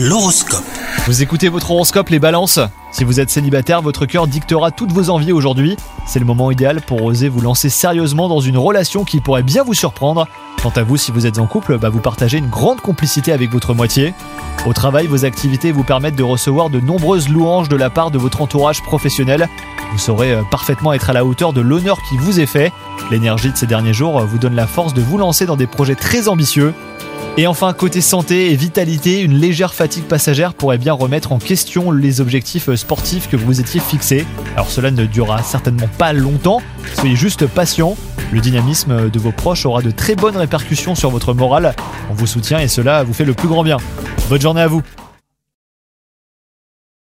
L'horoscope. Vous écoutez votre horoscope les balances Si vous êtes célibataire, votre cœur dictera toutes vos envies aujourd'hui. C'est le moment idéal pour oser vous lancer sérieusement dans une relation qui pourrait bien vous surprendre. Quant à vous, si vous êtes en couple, bah, vous partagez une grande complicité avec votre moitié. Au travail, vos activités vous permettent de recevoir de nombreuses louanges de la part de votre entourage professionnel. Vous saurez euh, parfaitement être à la hauteur de l'honneur qui vous est fait. L'énergie de ces derniers jours euh, vous donne la force de vous lancer dans des projets très ambitieux. Et enfin, côté santé et vitalité, une légère fatigue passagère pourrait bien remettre en question les objectifs sportifs que vous étiez fixés. Alors cela ne durera certainement pas longtemps, soyez juste patient. Le dynamisme de vos proches aura de très bonnes répercussions sur votre morale. On vous soutient et cela vous fait le plus grand bien. Bonne journée à vous